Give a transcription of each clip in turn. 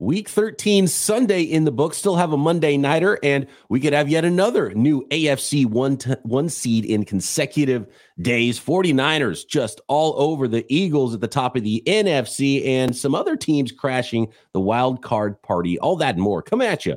Week 13 Sunday in the book. Still have a Monday nighter, and we could have yet another new AFC one, t- one seed in consecutive days. 49ers just all over the Eagles at the top of the NFC, and some other teams crashing the wild card party. All that and more. Come at you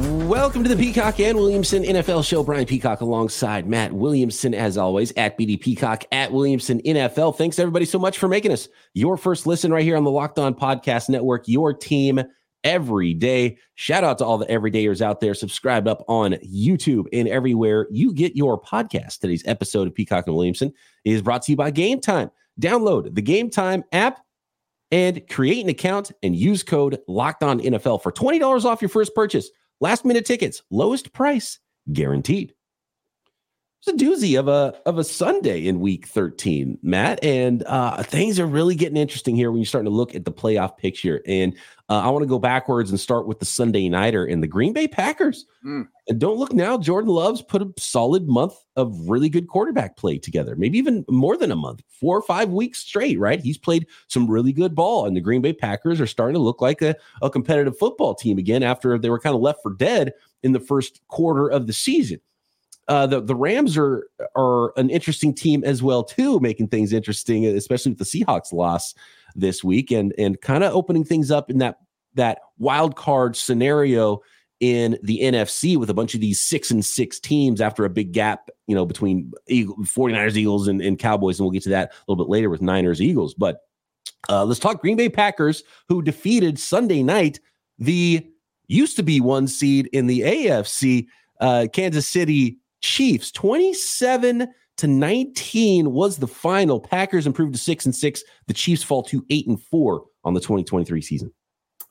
Welcome to the Peacock and Williamson NFL show. Brian Peacock alongside Matt Williamson, as always, at BD Peacock, at Williamson NFL. Thanks everybody so much for making us your first listen right here on the Locked On Podcast Network, your team every day. Shout out to all the everydayers out there. Subscribe up on YouTube and everywhere you get your podcast. Today's episode of Peacock and Williamson is brought to you by Game Time. Download the Game Time app and create an account and use code Locked On NFL for $20 off your first purchase. Last minute tickets, lowest price guaranteed. It's a doozy of a of a Sunday in Week 13, Matt, and uh, things are really getting interesting here when you're starting to look at the playoff picture. And uh, I want to go backwards and start with the Sunday nighter and the Green Bay Packers. Mm. And don't look now, Jordan Love's put a solid month of really good quarterback play together, maybe even more than a month, four or five weeks straight. Right? He's played some really good ball, and the Green Bay Packers are starting to look like a, a competitive football team again after they were kind of left for dead in the first quarter of the season. Uh, the the Rams are are an interesting team as well too, making things interesting, especially with the Seahawks loss this week, and and kind of opening things up in that that wild card scenario in the NFC with a bunch of these six and six teams after a big gap, you know, between Eagle, 49ers, Eagles, and, and Cowboys. And we'll get to that a little bit later with Niners, Eagles. But uh, let's talk Green Bay Packers, who defeated Sunday night the used to be one seed in the AFC, uh, Kansas City Chiefs 27 to 19 was the final. Packers improved to 6 and 6. The Chiefs fall to 8 and 4 on the 2023 season.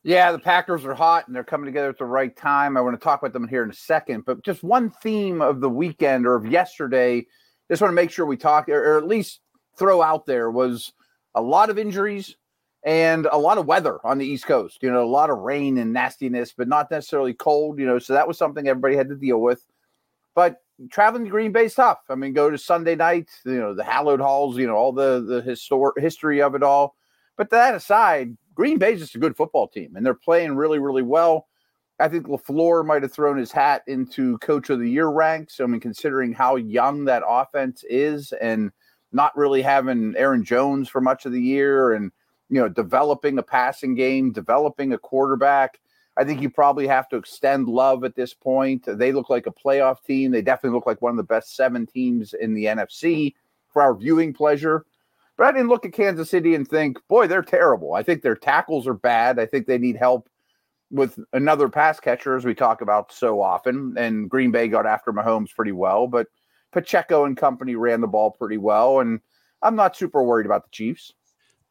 Yeah, the Packers are hot and they're coming together at the right time. I want to talk about them here in a second, but just one theme of the weekend or of yesterday, just want to make sure we talk or, or at least throw out there was a lot of injuries and a lot of weather on the East Coast. You know, a lot of rain and nastiness, but not necessarily cold, you know, so that was something everybody had to deal with. But traveling to Green Bay's tough. I mean, go to Sunday night, you know, the hallowed halls, you know, all the the histor- history of it all. But that aside, Green Bay's just a good football team, and they're playing really, really well. I think LaFleur might have thrown his hat into Coach of the Year ranks. I mean, considering how young that offense is, and not really having Aaron Jones for much of the year, and you know, developing a passing game, developing a quarterback. I think you probably have to extend love at this point. They look like a playoff team. They definitely look like one of the best seven teams in the NFC for our viewing pleasure. But I didn't look at Kansas City and think, boy, they're terrible. I think their tackles are bad. I think they need help with another pass catcher, as we talk about so often. And Green Bay got after Mahomes pretty well, but Pacheco and company ran the ball pretty well. And I'm not super worried about the Chiefs.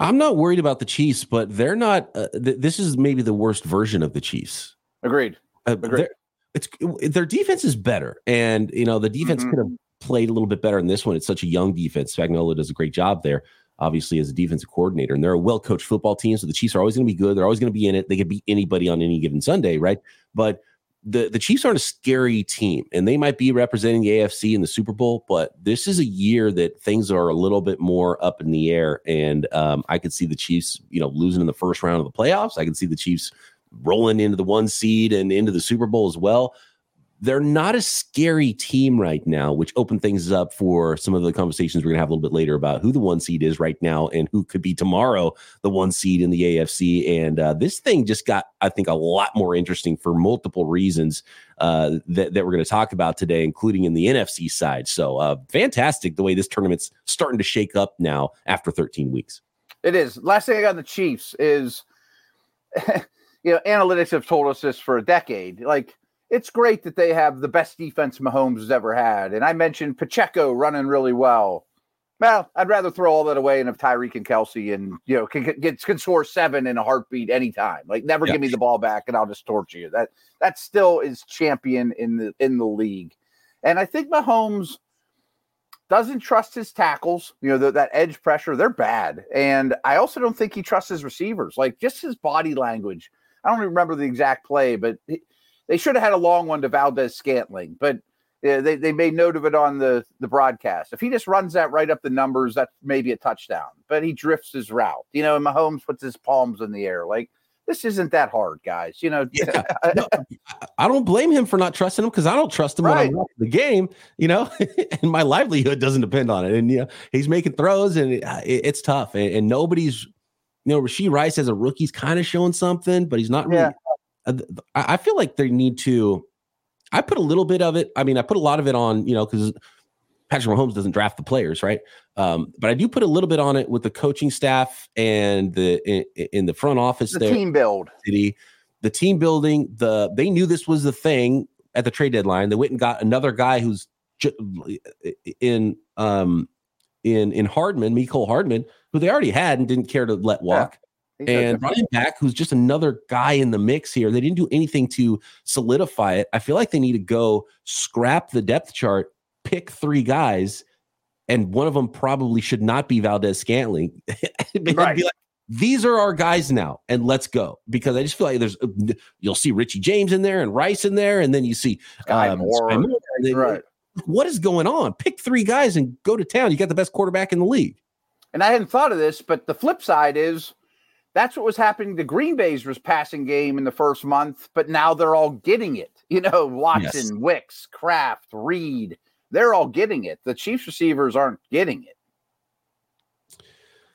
I'm not worried about the Chiefs, but they're not. Uh, th- this is maybe the worst version of the Chiefs. Agreed. Uh, Agreed. It's their defense is better, and you know the defense mm-hmm. could have played a little bit better in this one. It's such a young defense. Spagnuolo does a great job there, obviously as a defensive coordinator, and they're a well coached football team. So the Chiefs are always going to be good. They're always going to be in it. They could beat anybody on any given Sunday, right? But the the Chiefs aren't a scary team, and they might be representing the AFC in the Super Bowl, but this is a year that things are a little bit more up in the air, and um, I could see the Chiefs, you know, losing in the first round of the playoffs. I can see the Chiefs rolling into the one seed and into the Super Bowl as well they're not a scary team right now, which open things up for some of the conversations we're going to have a little bit later about who the one seed is right now and who could be tomorrow the one seed in the AFC. And uh, this thing just got, I think, a lot more interesting for multiple reasons uh, that, that we're going to talk about today, including in the NFC side. So uh, fantastic the way this tournament's starting to shake up now after 13 weeks. It is. Last thing I got on the Chiefs is, you know, analytics have told us this for a decade. Like, it's great that they have the best defense Mahomes has ever had. And I mentioned Pacheco running really well. Well, I'd rather throw all that away and have Tyreek and Kelsey and you know can get can score seven in a heartbeat anytime. Like never yeah. give me the ball back and I'll just torture you. That that still is champion in the in the league. And I think Mahomes doesn't trust his tackles. You know, the, that edge pressure, they're bad. And I also don't think he trusts his receivers. Like just his body language. I don't remember the exact play, but he, they should have had a long one to Valdes-Scantling. But they, they made note of it on the, the broadcast. If he just runs that right up the numbers, that's maybe a touchdown. But he drifts his route. You know, and Mahomes puts his palms in the air. Like, this isn't that hard, guys. You know, yeah. no, I don't blame him for not trusting him because I don't trust him right. when I'm watching the game. You know, and my livelihood doesn't depend on it. And you know, he's making throws, and uh, it, it's tough. And, and, nobody's, you know, Rashee Rice as a rookie's kind of showing something, but he's not really. Yeah. Uh, I feel like they need to I put a little bit of it. I mean, I put a lot of it on, you know, because Patrick Mahomes doesn't draft the players, right? Um, but I do put a little bit on it with the coaching staff and the in, in the front office. The there, team build, city, the team building. The they knew this was the thing at the trade deadline. They went and got another guy who's in um in in Hardman, Mecole Hardman, who they already had and didn't care to let walk and running back, who's just another guy in the mix here. They didn't do anything to solidify it. I feel like they need to go scrap the depth chart, pick three guys, and one of them probably should not be Valdes Scantling. right. Like, these are our guys now, and let's go. Because I just feel like there's you'll see Richie James in there and Rice in there, and then you see um, then, right. What is going on? Pick three guys and go to town. You got the best quarterback in the league. And I hadn't thought of this, but the flip side is that's what was happening to Green Bay's was passing game in the first month, but now they're all getting it. You know, Watson, yes. Wicks, Kraft, Reed, they're all getting it. The Chiefs receivers aren't getting it.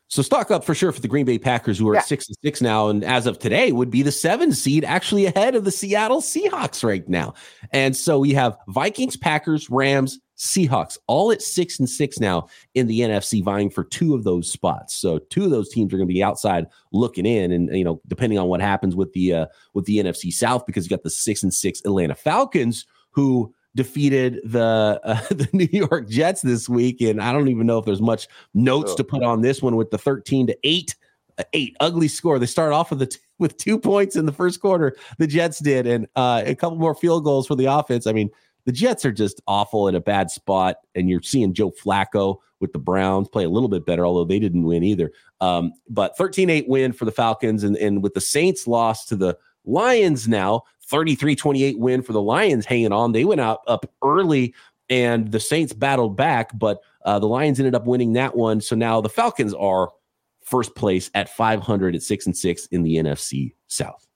So stock up for sure for the Green Bay Packers, who are yeah. at six and six now, and as of today would be the seven seed, actually ahead of the Seattle Seahawks right now. And so we have Vikings, Packers, Rams, Seahawks, all at six and six now in the NFC, vying for two of those spots. So two of those teams are going to be outside looking in, and you know, depending on what happens with the uh, with the NFC South, because you got the six and six Atlanta Falcons who defeated the uh, the New York Jets this week, and I don't even know if there's much notes oh. to put on this one with the thirteen to eight. Uh, eight ugly score. They start off with the t- with two points in the first quarter. The Jets did, and uh, a couple more field goals for the offense. I mean, the Jets are just awful in a bad spot, and you're seeing Joe Flacco with the Browns play a little bit better, although they didn't win either. Um, but 13-8 win for the Falcons, and, and with the Saints lost to the Lions now, 33-28 win for the Lions hanging on. They went out up early, and the Saints battled back, but uh, the Lions ended up winning that one. So now the Falcons are first place at 500 at six and six in the NFC South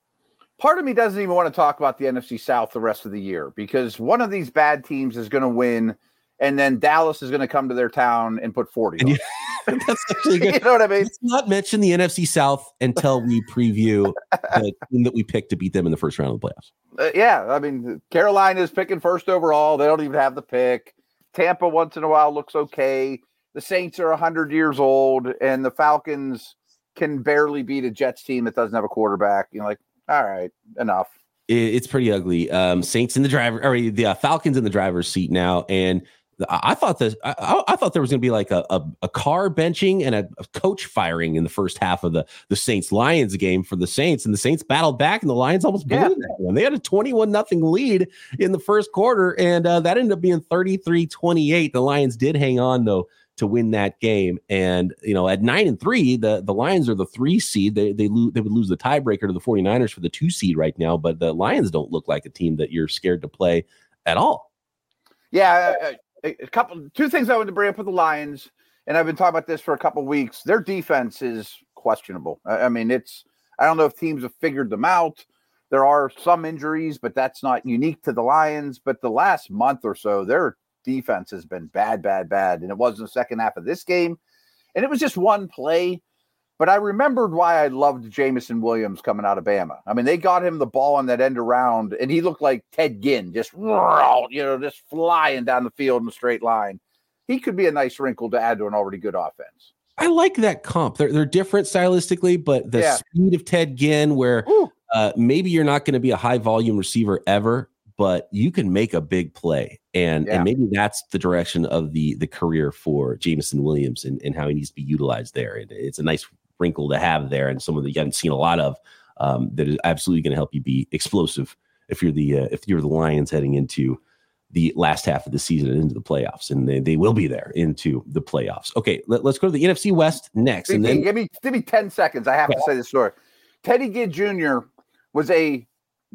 part of me doesn't even want to talk about the NFC South the rest of the year because one of these bad teams is going to win, and then Dallas is going to come to their town and put 40. And you, that's actually good. you know what I mean? Let's not mention the NFC South until we preview the team that we picked to beat them in the first round of the playoffs. Uh, yeah. I mean, Carolina is picking first overall. They don't even have the pick. Tampa once in a while looks okay. The Saints are 100 years old, and the Falcons can barely beat a Jets team that doesn't have a quarterback. You know, like all right, enough. It's pretty ugly. Um, Saints in the driver, or the uh, Falcons in the driver's seat now, and I thought this. I, I, thought there was going to be like a, a, a, Carr benching and a, a, coach firing in the first half of the the Saints Lions game for the Saints, and the Saints battled back, and the Lions almost blew yeah. that one. They had a twenty one nothing lead in the first quarter, and uh, that ended up being 33-28. The Lions did hang on though to win that game. And, you know, at nine and three, the, the Lions are the three seed. They, they, lo- they would lose the tiebreaker to the 49ers for the two seed right now, but the Lions don't look like a team that you're scared to play at all. Yeah. A, a couple, two things I wanted to bring up with the Lions, and I've been talking about this for a couple weeks. Their defense is questionable. I, I mean, it's, I don't know if teams have figured them out. There are some injuries, but that's not unique to the Lions. But the last month or so, they're defense has been bad, bad, bad. And it was in the second half of this game. And it was just one play. But I remembered why I loved Jameson Williams coming out of Bama. I mean, they got him the ball on that end around, and he looked like Ted Ginn, just you know, just flying down the field in a straight line. He could be a nice wrinkle to add to an already good offense. I like that comp. They're they're different stylistically, but the yeah. speed of Ted Ginn, where uh, maybe you're not going to be a high volume receiver ever, but you can make a big play. And Yeah. and maybe that's the direction of the the career for Jameson Williams and, and how he needs to be utilized there. It, it's a nice wrinkle to have there and someone that you haven't seen a lot of um, that is absolutely going to help you be explosive if you're the uh, if you're the Lions heading into the last half of the season and into the playoffs, and they, they will be there into the playoffs. Okay, let, us go to the NFC West next, and then give me give me 10 seconds. I have to say this story. Teddy Ginn Jr. was a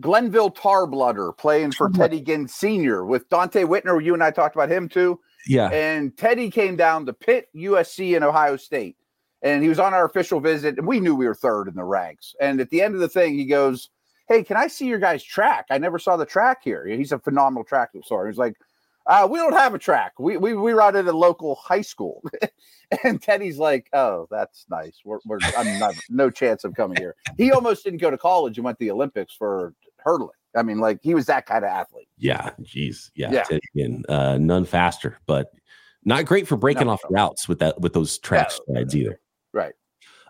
Glenville Tarblooder playing for Teddy Ginn Sr. with Donte Whitner. You and I talked about him too. yeah, And Teddy came down to Pitt, USC, and Ohio State. And he was on our official visit, and we knew we were third in the ranks. And at the end of the thing, he goes, Hey, can I see your guys' track? I never saw the track here. He's a phenomenal track sorry. He's like, uh, we don't have a track. We we we run at a local high school. and Teddy's like, Oh, that's nice. We're, we're I'm not no chance of coming here. He almost didn't go to college and went to the Olympics for hurdling. I mean, like he was that kind of athlete. yeah, jeez, yeah, Yeah. Teddy again, uh, none faster, but not great for breaking No. off routes with that with those track No. strides either. Right.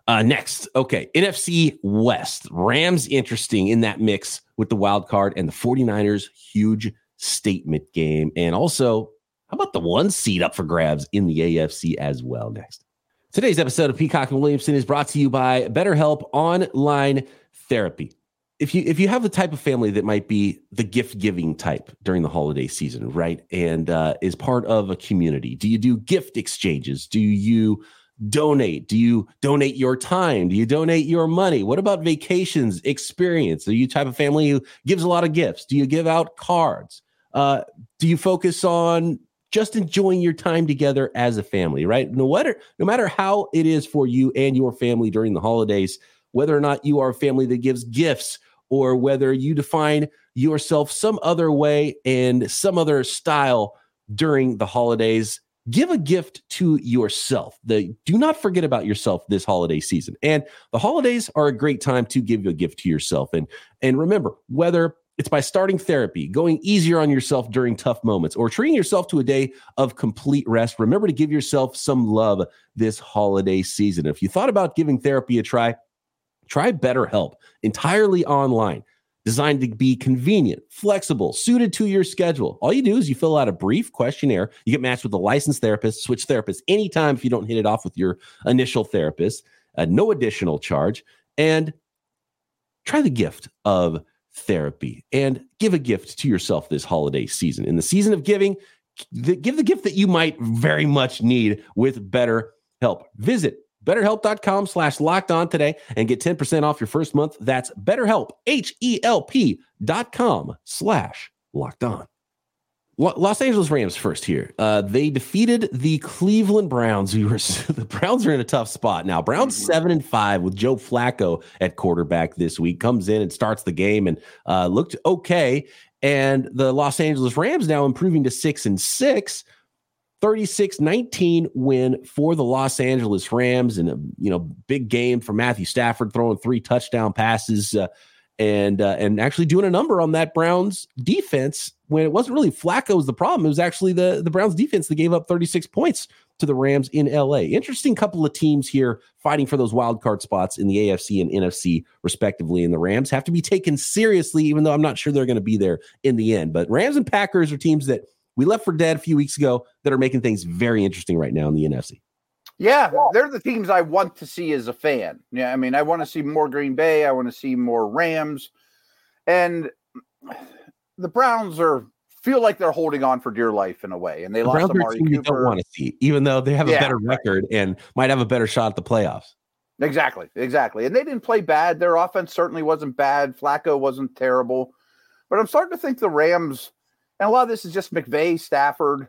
Uh, next, okay, NFC West. Rams interesting in that mix with the wild card and the 49ers huge statement game. And also, how about the one seed up for grabs in the AFC as well next? Today's episode of Peacock and Williamson is brought to you by BetterHelp Online Therapy. If you if you have the type of family that might be the gift giving type during the holiday season, right, and uh, is part of a community, do you do gift exchanges? Do you donate? Do you donate your time? Do you donate your money? What about vacations, experience? Are you type of family who gives a lot of gifts? Do you give out cards? Uh, do you focus on just enjoying your time together as a family, right? No matter no matter how it is for you and your family during the holidays, whether or not you are a family that gives gifts or whether you define yourself some other way and some other style during the holidays, give a gift to yourself. The, do not forget about yourself this holiday season. And the holidays are a great time to give a gift to yourself. And and remember, whether it's by starting therapy, going easier on yourself during tough moments, or treating yourself to a day of complete rest. Remember to give yourself some love this holiday season. If you thought about giving therapy a try, try BetterHelp entirely online. Designed to be convenient, flexible, suited to your schedule. All you do is you fill out a brief questionnaire. You get matched with a licensed therapist, switch therapists anytime if you don't hit it off with your initial therapist, uh, no additional charge. And try the gift of therapy and give a gift to yourself this holiday season. In the season of giving, give the gift that you might very much need with better help. Visit betterhelp.com slash locked on today and get 10% off your first month. That's betterhelp, H-E-L-P dot com slash locked on. Lo- Los Angeles Rams first here. Uh, they defeated the Cleveland Browns. who were the Browns are in a tough spot now. Browns seven and five with Joe Flacco at quarterback this week. Comes in and starts the game and uh, looked okay. And the Los Angeles Rams now improving to six and six. 36-19 win for the Los Angeles Rams and a you know big game for Matthew Stafford throwing three touchdown passes uh, and uh, and actually doing a number on that Browns defense when it wasn't really Flacco was the problem it was actually the the Browns defense that gave up 36 points to the Rams in LA. Interesting couple of teams here fighting for those wild card spots in the AFC and NFC respectively and the Rams have to be taken seriously even though I'm not sure they're going to be there in the end. But Rams and Packers are teams that we left for dead a few weeks ago that are making things very interesting right now in the NFC. Yeah, they're the teams I want to see as a fan. Yeah, I mean, I want to see more Green Bay. I want to see more Rams, and the Browns are feel like they're holding on for dear life in a way. And they The lost Browns Amari team you don't want to see, even though they have a Yeah, better right. record and might have a better shot at the playoffs. Exactly, exactly. And they didn't play bad. Their offense certainly wasn't bad. Flacco wasn't terrible. But I'm starting to think the Rams, and a lot of this is just McVay, Stafford,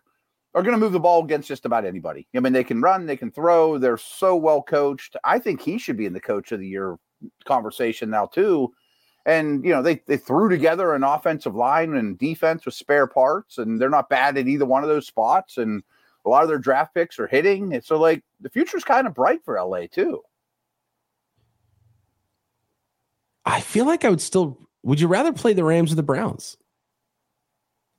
are going to move the ball against just about anybody. I mean, they can run, they can throw. They're so well coached. I think he should be in the coach of the year conversation now, too. And, you know, they, they threw together an offensive line and defense with spare parts, and they're not bad at either one of those spots. And a lot of their draft picks are hitting. And so, like, the future's kind of bright for LA, too. I feel like I would still. Would you rather play the Rams or the Browns?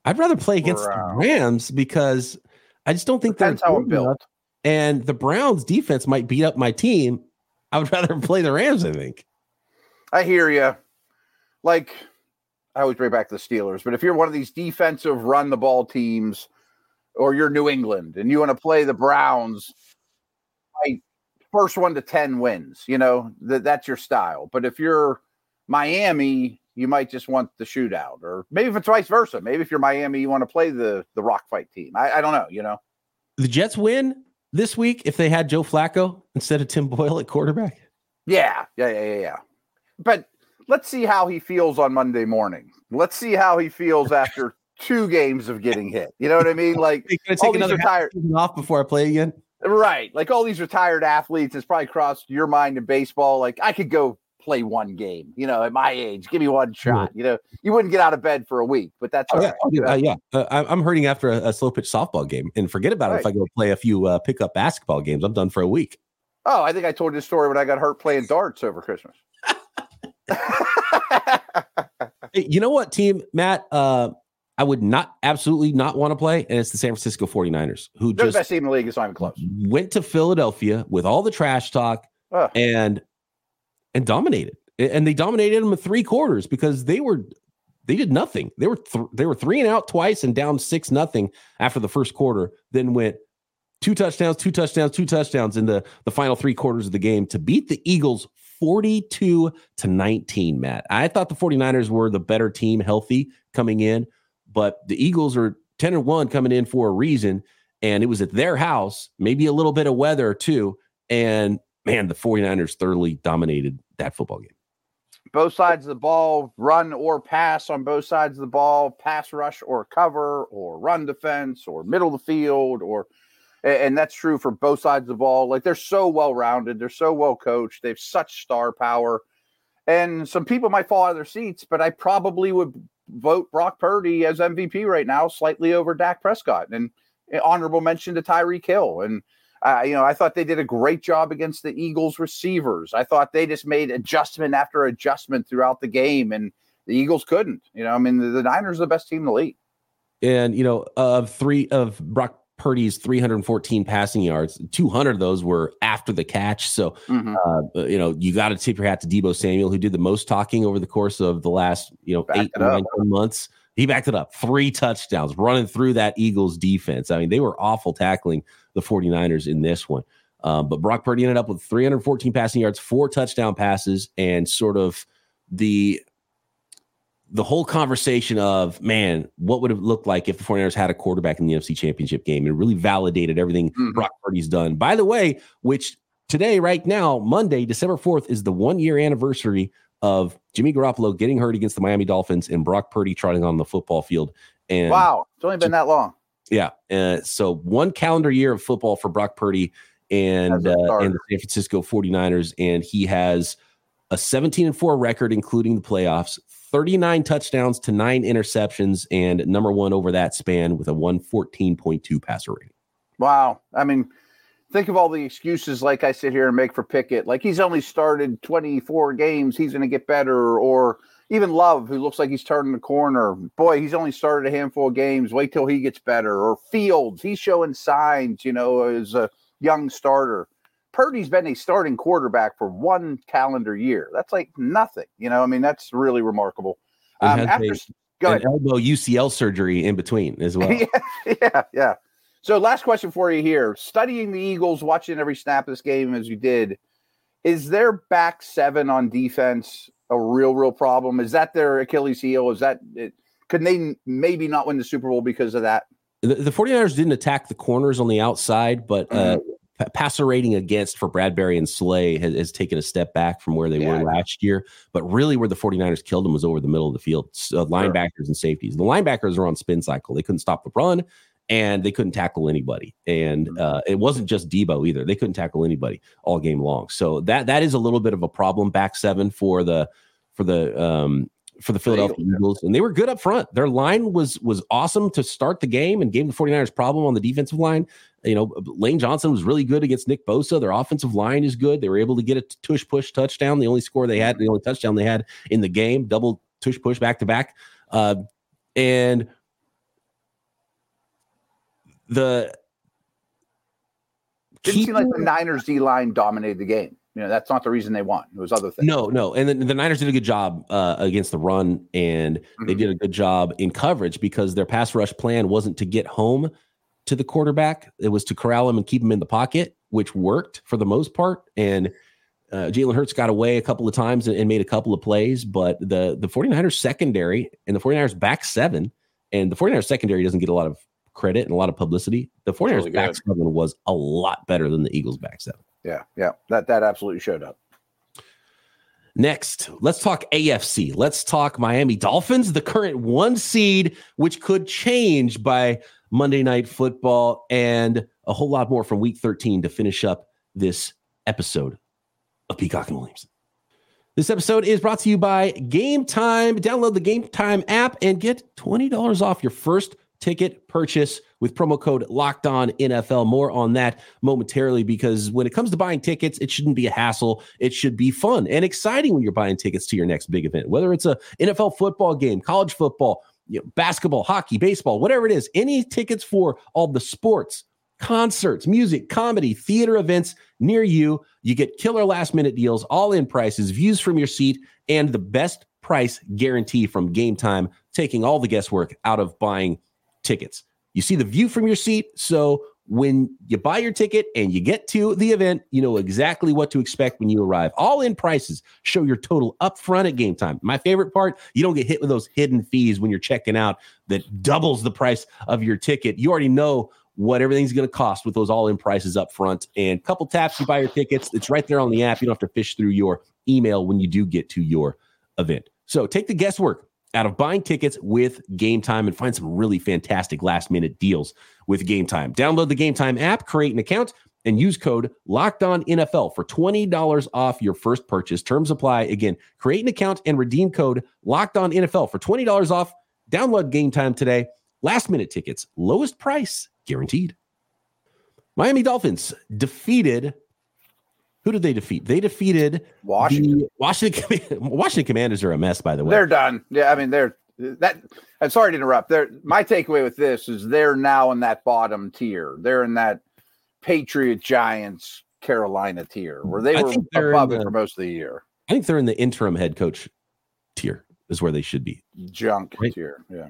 I'd rather play against the Rams because I just don't think that's how it built. And the Browns defense might beat up my team. I would rather play the Rams. I think. I hear you. Like, I always bring back the Steelers, but if you're one of these defensive run the ball teams, or you're New England and you want to play the Browns, like first one to ten wins, you know that that's your style. But if you're Miami, you might just want the shootout, or maybe if it's vice versa. Maybe if you're Miami, you want to play the the rock fight team. I, I don't know. You know, the Jets win this week if they had Joe Flacco instead of Tim Boyle at quarterback. Yeah, yeah, yeah, yeah. yeah. But let's see how he feels on Monday morning. Let's see how he feels after two games of getting hit. You know what I mean? Like all these retired off before I play again. Right. Like all these retired athletes, it's probably crossed your mind in baseball. Like I could go play one game, you know, at my age, give me one shot. You know, you wouldn't get out of bed for a week, but that's oh, yeah. Right. Uh, yeah. Uh, I'm hurting after a, a, slow pitch softball game and forget about right. it. If I go play a few uh, pickup basketball games, I'm done for a week. Oh, I think I told you this story when I got hurt playing darts over Christmas. you know what team, Matt? Uh, I would not absolutely not want to play, and it's the San Francisco 49ers who They're just the best team in the league. Not even close. Went to Philadelphia with all the trash talk Ugh. and and dominated, and they dominated them in three quarters because they were they did nothing. They were th- they were three and out twice and down six nothing after the first quarter. Then went two touchdowns, two touchdowns, two touchdowns in the the final three quarters of the game to beat the Eagles 42 to 19, Matt. I thought the 49ers were the better team healthy coming in, but the Eagles are 10 and 1 coming in for a reason. And it was at their house, maybe a little bit of weather too. And man, the 49ers thoroughly dominated that football game. Both sides of the ball, run or pass on both sides of the ball, pass rush or cover or run defense or middle of the field or and that's true for both sides of the ball. Like they're so well rounded, they're so well coached, they have such star power. And some people might fall out of their seats, but I probably would vote Brock Purdy as MVP right now, slightly over Dak Prescott. And eh, honorable mention to Tyreek Hill. And uh, you know, I thought they did a great job against the Eagles receivers. I thought they just made adjustment after adjustment throughout the game, and the Eagles couldn't. You know, I mean, the, the Niners are the best team in the league. And you know, of three of Brock Purdy's 314 passing yards, 200 of those were after the catch. So, mm-hmm. uh, you know, you got to tip your hat to Deebo Samuel, who did the most talking over the course of the last, you know, Back eight, nine, months. He backed it up. Three touchdowns running through that Eagles defense. I mean, they were awful tackling the 49ers in this one. Um, but Brock Purdy ended up with 314 passing yards, four touchdown passes, and sort of the the whole conversation of man, what would it look like if the 49ers had a quarterback in the NFC Championship game? It really validated everything mm-hmm. Brock Purdy's done. By the way, which today, right now, Monday, December 4th, is the one year anniversary of Jimmy Garoppolo getting hurt against the Miami Dolphins and Brock Purdy trotting on the football field. And wow, it's only been that long. Yeah. Uh, so one calendar year of football for Brock Purdy and uh, and the San Francisco 49ers. And he has a 17 and 4 record, including the playoffs, 39 touchdowns to nine interceptions, and number one over that span with a 114.2 passer rating. Wow. I mean, think of all the excuses like I sit here and make for Pickett. Like he's only started 24 games, he's going to get better. Or even Love, who looks like he's turning the corner. Boy, he's only started a handful of games. Wait till he gets better. Or Fields, he's showing signs, you know, as a young starter. Purdy's been a starting quarterback for one calendar year. That's like nothing. You know, I mean, that's really remarkable. Um, after a, elbow UCL surgery in between as well. yeah, yeah, yeah. So, last question for you here: studying the Eagles, watching every snap of this game as you did, is their back seven on defense a real, real problem? Is that their Achilles heel? Is that it, could they maybe not win the Super Bowl because of that? The, the 49ers didn't attack the corners on the outside, but uh, mm-hmm passer rating against for Bradberry and Slay has, has, taken a step back from where they yeah. were last year. But really, where the 49ers killed them was over the middle of the field, uh, linebackers sure. and safeties. The linebackers are on spin cycle. They couldn't stop the run and they couldn't tackle anybody. And mm-hmm. uh, it wasn't just Deebo either. They couldn't tackle anybody all game long. So that that is a little bit of a problem back seven for the for the um, for the Philadelphia Eagles, and they were good up front. Their line was was awesome to start the game and gave the 49ers problem on the defensive line. You know, Lane Johnson was really good against Nick Bosa. Their offensive line is good. They were able to get a tush push touchdown. The only score they had, the only touchdown they had in the game, double tush push back to back. Uh, and the didn't seem like the Niners D line dominated the game. You know, that's not the reason they won. It was other things. No, no. And the, the Niners did a good job uh, against the run, and mm-hmm. they did a good job in coverage because their pass rush plan wasn't to get home to the quarterback. It was to corral him and keep him in the pocket, which worked for the most part. And uh, Jalen Hurts got away a couple of times and, and, made a couple of plays, but the, the 49ers secondary and the 49ers back seven, and the 49ers secondary doesn't get a lot of credit and a lot of publicity. The 49ers really back seven was a lot better than the Eagles back seven. Yeah, yeah, that that absolutely showed up. Next, let's talk AFC. Let's talk Miami Dolphins, the current one seed, which could change by Monday Night Football, and a whole lot more from Week 13 to finish up this episode of Peacock and Williams. This episode is brought to you by Game Time. Download the Game Time app and get $20 off your first ticket purchase with promo code locked on NFL. More on that momentarily because when it comes to buying tickets, it shouldn't be a hassle. It should be fun and exciting when you're buying tickets to your next big event, whether it's a NFL football game, college football, you know, basketball, hockey, baseball, whatever it is, any tickets for all the sports, concerts, music, comedy, theater events near you. You get killer last minute deals, all in prices, views from your seat, and the best price guarantee from game time, taking all the guesswork out of buying tickets. You see the view from your seat. So when you buy your ticket and you get to the event, you know exactly what to expect when you arrive. All in prices show your total upfront at game time. My favorite part, you don't get hit with those hidden fees when you're checking out that doubles the price of your ticket. You already know what everything's going to cost with those all in prices up front. And couple taps, you buy your tickets. It's right there on the app. You don't have to fish through your email when you do get to your event. So take the guesswork out of buying tickets with Game Time and find some really fantastic last minute deals with Game Time. Download the Game Time app, create an account, and use code Locked On NFL for twenty dollars off your first purchase. Terms apply. Again, create an account and redeem code Locked On NFL for twenty dollars off. Download Game Time today. Last minute tickets, lowest price guaranteed. Miami Dolphins defeated who did they defeat? They defeated Washington. Washington. Washington Commanders are a mess, by the way. They're done. Yeah, I mean they're that. I'm sorry to interrupt. They're my takeaway with this is they're now in that bottom tier. They're in that Patriot Giants Carolina tier where they were above the, it for most of the year. I think they're in the interim head coach tier is where they should be. Junk right? tier. Yeah.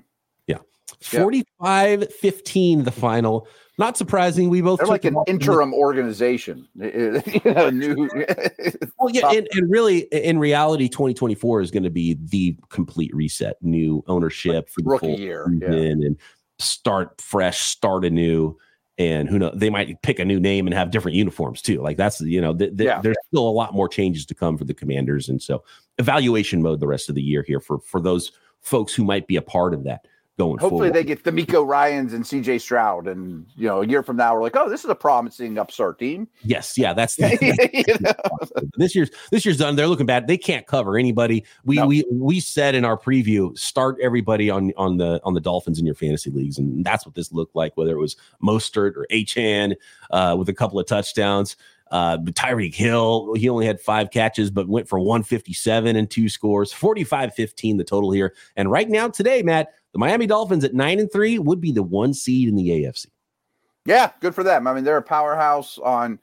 Yeah. 45 15 the final. Not surprising. We both they're like an interim the- organization. you know, new. well, yeah, and, and, really, in reality, 2024 is going to be the complete reset, new ownership for the rookie year, yeah. and start fresh, start anew. And who knows? They might pick a new name and have different uniforms too. Like that's you know, th- th- yeah. there's still a lot more changes to come for the Commanders, and so evaluation mode the rest of the year here for for those folks who might be a part of that going Hopefully forward. they get DeMeco Ryans and CJ Stroud. And, you know, a year from now, we're like, oh, this is a promising upstart team. Yes. Yeah. That's, that's this year's, this year's done. They're looking bad. They can't cover anybody. We, no. we, we said in our preview, start everybody on, on the, on the Dolphins in your fantasy leagues. And that's what this looked like, whether it was Mostert or Achane uh, with a couple of touchdowns. Uh, Tyreek Hill, he only had five catches, but went for 157 and two scores, 45 15 the total here. And right now, today, Matt, the Miami Dolphins at nine and three would be the one seed in the AFC. Yeah, good for them. I mean, they're a powerhouse on.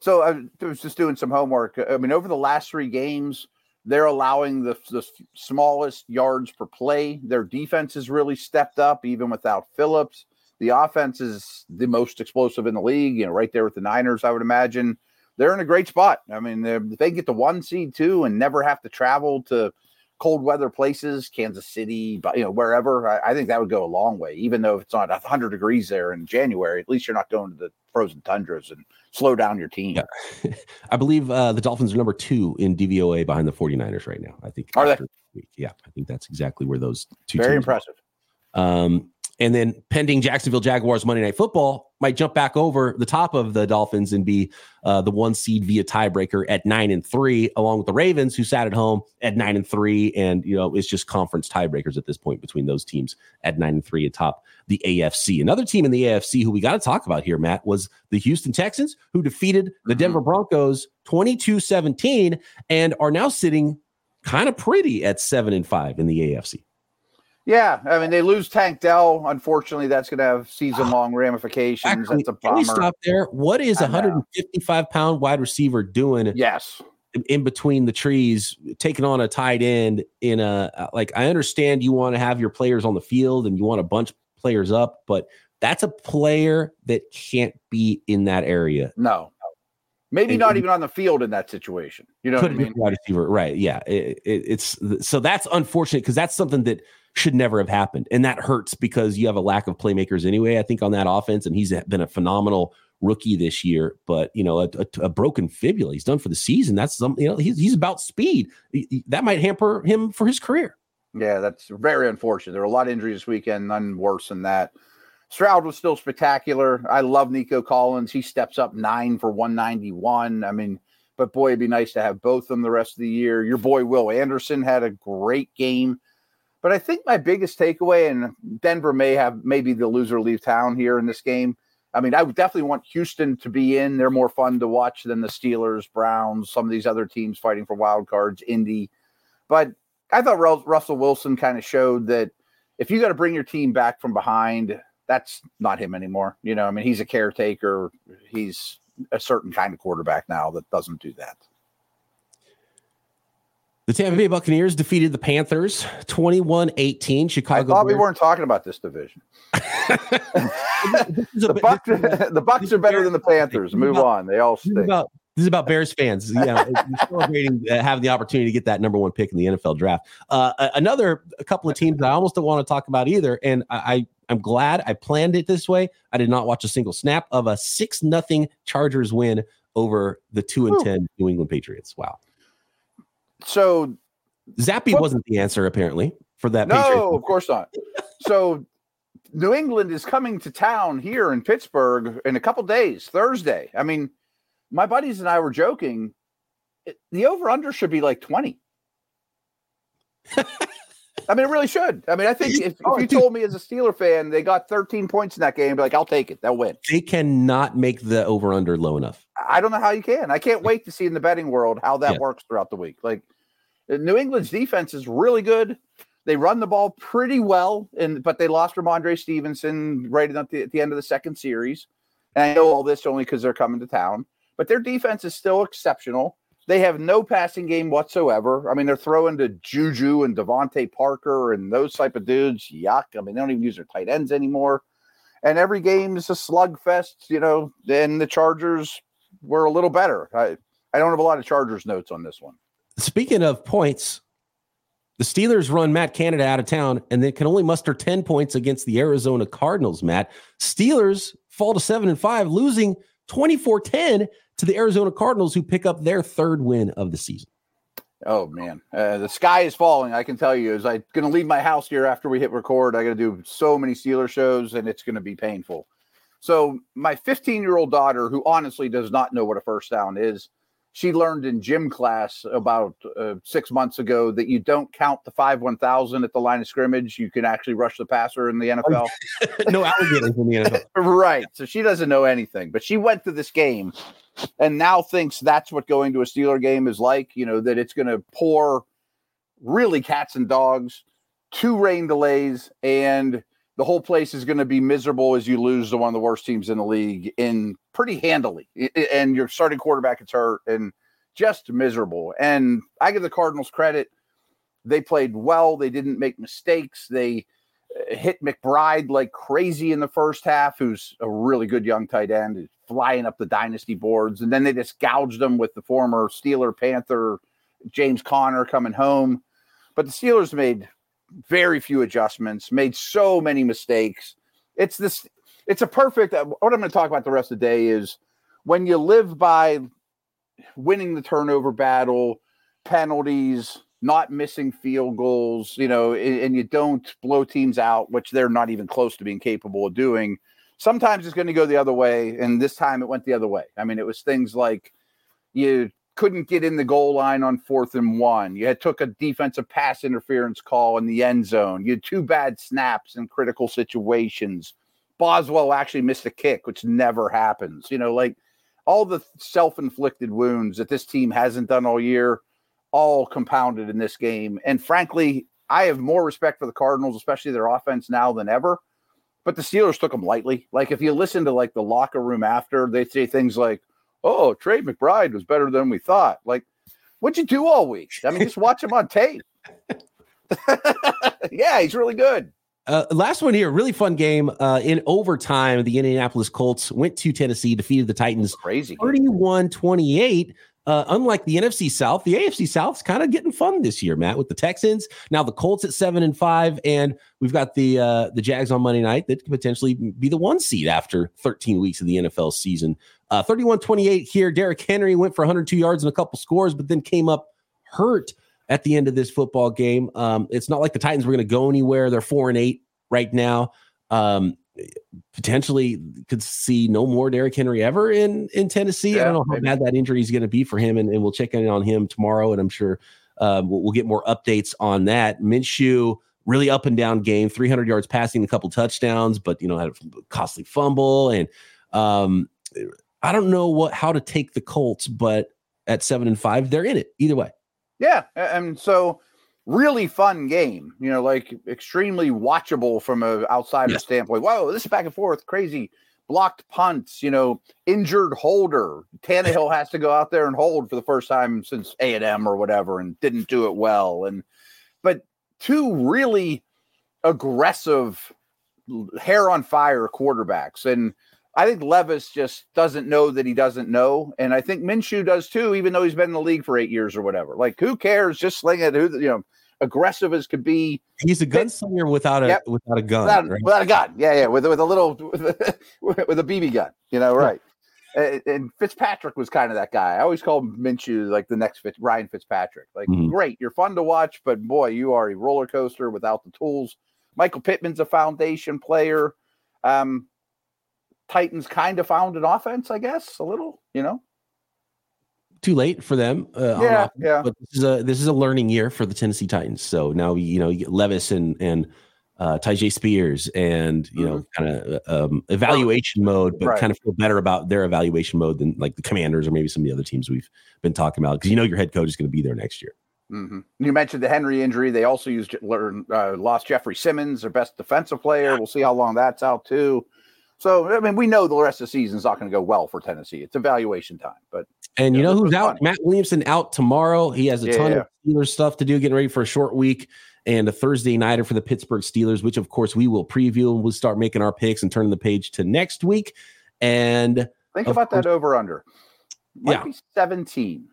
So uh, I was just doing some homework. I mean, over the last three games, they're allowing the, the smallest yards per play. Their defense has really stepped up, even without Phillips. The offense is the most explosive in the league, you know, right there with the Niners, I would imagine. They're in a great spot. I mean, if they get the one seed too and never have to travel to cold weather places, Kansas City, but you know wherever. I, I, think that would go a long way. Even though it's not 100 degrees there in January, at least you're not going to the frozen tundras and slow down your team. Yeah. I believe uh, the Dolphins are number two in DVOA behind the 49ers right now. I think are they? Yeah, I think that's exactly where those two. Very impressive. Um, and then pending Jacksonville Jaguars Monday Night Football might jump back over the top of the Dolphins and be uh, the one seed via tiebreaker at nine and three, along with the Ravens who sat at home at nine and three, and you know it's just conference tiebreakers at this point between those teams at nine and three atop the AFC. Another team in the AFC who we got to talk about here, Matt, was the Houston Texans who defeated the mm-hmm. Denver Broncos 22-17 and are now sitting kind of pretty at seven and five in the AFC. Yeah, I mean they lose Tank Dell. Unfortunately, that's going to have season-long ramifications. Actually, that's a can we stop there? What is a 155 pound wide receiver doing Yes, in- between the trees, taking on a tight end in a uh, like? I understand you want to have your players on the field and you want to bunch players up, but that's a player that can't be in that area. no, maybe And- not even on the field in that situation. You know what I Could be wide receiver, right? Yeah, it, it, it's so that's unfortunate because that's something that should never have happened, and that hurts because you have a lack of playmakers anyway. I think on that offense, and he's been a phenomenal rookie this year. But you know, a, a, a broken fibula, he's done for the season. That's something. You know, he's he's about speed. That might hamper him for his career. Yeah, that's very unfortunate. There were a lot of injuries this weekend, none worse than that. Stroud was still spectacular. I love Nico Collins. He steps up nine for 191. I mean, but boy, it'd be nice to have both of them the rest of the year. Your boy Will Anderson had a great game. But I think my biggest takeaway, and Denver may have maybe the loser leave town here in this game. I mean, I would definitely want Houston to be in. They're more fun to watch than the Steelers, Browns, some of these other teams fighting for wild cards, Indy. But I thought Russell Wilson kind of showed that if you got to bring your team back from behind, that's not him anymore. You know, I mean, he's a caretaker. He's a certain kind of quarterback now that doesn't do that. The Tampa Bay Buccaneers defeated the Panthers 21-18. I Chicago. thought we weren't talking about this division. This The bit- Bucks, this the are better than the Panthers. Move on. They all This is stink. about this is about Bears fans. Yeah, celebrating uh, having the opportunity to get that number one pick in the NFL draft. Uh, another a couple of teams that I almost don't want to talk about either, and I, I I'm glad I planned it this way. I did not watch a single snap of a six nothing Chargers win over the two and ten New England Patriots. Wow, So Zappe What- wasn't the answer apparently for that. no, Patriots. of course not. So New England is coming to town here in Pittsburgh in a couple days, Thursday. I mean, my buddies and I were joking. it- The over under should be like 20. I mean, it really should. I mean, I think if, if you told me as a Steeler fan they got 13 points in that game, like, I'll take it. They'll win. They cannot make the over under low enough. I don't know how you can. I can't wait to see in the betting world how that Yeah. works throughout the week. Like New England's defense is really good. They run the ball pretty well, and but they lost Rhamondre Stevenson right at the, at the end of the second series. And I know all this only because they're coming to town, but their defense is still exceptional. They have no passing game whatsoever. I mean, they're throwing to Juju and DeVante Parker and those type of dudes. Yuck. I mean, they don't even use their tight ends anymore. And every game is a slugfest, you know. And the Chargers were a little better. I, I don't have a lot of Chargers notes on this one. Speaking of points, the Steelers run Matt Canada out of town and they can only muster 10 points against the Arizona Cardinals, Matt. Steelers fall to 7 and 5, losing 24-10 to the Arizona Cardinals who pick up their third win of the season. Oh man, uh, the sky is falling. I can tell you. As I'm going to leave my house here after we hit record, I got to do so many Steeler shows, and it's going to be painful. So my 15 year old daughter, who honestly does not know what a first down is, she learned in gym class about uh, six months ago that you don't count the five one thousand at the line of scrimmage. You can actually rush the passer in the NFL. no alligators in the NFL. right. So she doesn't know anything, but she went to this game and now thinks that's what going to a Steeler game is like. You know, that it's going to pour really cats and dogs, two rain delays, and the whole place is going to be miserable as you lose to one of the worst teams in the league in pretty handily. And your starting quarterback is hurt and just miserable. And I give the Cardinals credit. They played well. They didn't make mistakes. They uh, hit McBride like crazy in the first half, who's a really good young tight end, flying up the dynasty boards. And then they just gouged them with the former Steeler Panther James Conner coming home. But the Steelers made very few adjustments, made so many mistakes. It's this, it's a perfect. uh, What I'm going to talk about the rest of the day is when you live by winning the turnover battle, penalties, not missing field goals, you know, and, and you don't blow teams out, which they're not even close to being capable of doing. Sometimes it's going to go the other way, and this time it went the other way. I mean, it was things like you couldn't get in the goal line on fourth and one. You had took a defensive pass interference call in the end zone. You had two bad snaps in critical situations. Boswell actually missed a kick, which never happens. You know, like all the self-inflicted wounds that this team hasn't done all year, all compounded in this game. And frankly, I have more respect for the Cardinals, especially their offense now than ever. But the Steelers took them lightly. Like if you listen to like the locker room after, they say things like, "Oh, Trey McBride was better than we thought." Like, what'd you do all week? I mean, just watch him on tape. yeah, he's really good. Uh, last one here, really fun game. Uh, in overtime, the Indianapolis Colts went to Tennessee, defeated the Titans Crazy. 31 28. Uh, unlike the NFC South, the AFC South's kind of getting fun this year, Matt, with the Texans. Now the Colts at seven and five, and we've got the uh, the Jags on Monday night that could potentially be the one seed after 13 weeks of the NFL season. Uh, 31 28 here. Derrick Henry went for 102 yards and a couple scores, but then came up hurt at the end of this football game. Um, it's not like the Titans were going to go anywhere. They're four and eight right now. Um, potentially could see no more Derrick Henry ever in in Tennessee. Yeah, I don't know how maybe. bad that injury is going to be for him, and, and, we'll check in on him tomorrow, and I'm sure uh, we'll, we'll, get more updates on that. Minshew really up and down game, 300 yards passing, a couple touchdowns, but you know had a costly fumble, and um, I don't know what how to take the Colts, but at seven and five, they're in it either way. Yeah, and so really fun game. You know, like extremely watchable from an outsider yeah. standpoint. Whoa, this is back and forth, crazy blocked punts. You know, injured holder. Tannehill has to go out there and hold for the first time since A and M or whatever, and didn't do it well. And but two really aggressive, hair on fire quarterbacks and I think Levis just doesn't know that he doesn't know, and I think Minshew does too, even though he's been in the league for eight years or whatever. Like, who cares? Just sling it. Who you know, aggressive as could be. He's a gunslinger without a yep. without a gun. Without, right? without, a gun, yeah, yeah, with with a little with a, with a BB gun. You know, right? and, and Fitzpatrick was kind of that guy. I always call Minshew like the next Fitz, Ryan Fitzpatrick. Like, mm-hmm. great, you're fun to watch, but boy, you are a roller coaster without the tools. Michael Pittman's a foundation player. Um, Titans kind of found an offense, I guess, a little, you know. Too late for them. Uh, yeah, offense, yeah. But this is a this is a learning year for the Tennessee Titans. So now you know you get Levis and and uh, Tyjae Spears and you know mm-hmm. kind of um, evaluation mode, but right. kind of feel better about their evaluation mode than like the Commanders or maybe some of the other teams we've been talking about because you know your head coach is going to be there next year. Mm-hmm. You mentioned the Henry injury. They also used uh, lost Jeffery Simmons, their best defensive player. We'll see how long that's out too. So I mean, we know the rest of the season is not going to go well for Tennessee. It's evaluation time, but and you know, know who's out? Funny. Matt Williamson out tomorrow. He has a yeah, ton yeah. of Steelers stuff to do, getting ready for a short week and a Thursday nighter for the Pittsburgh Steelers, which of course we will preview and we'll start making our picks and turning the page to next week. And think about course, that over under. Might yeah. be 17.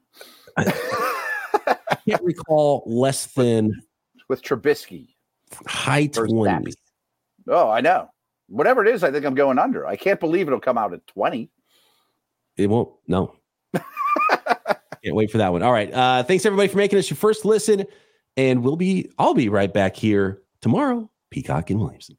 I can't recall less than with Trubisky. High 20s. Oh, I know whatever it is, I think I'm going under. I can't believe it'll come out at 20. It won't. No. Can't wait for that one. All right. Uh, thanks everybody for making us your first listen. And we'll be, I'll be right back here tomorrow. Peacock and Williamson.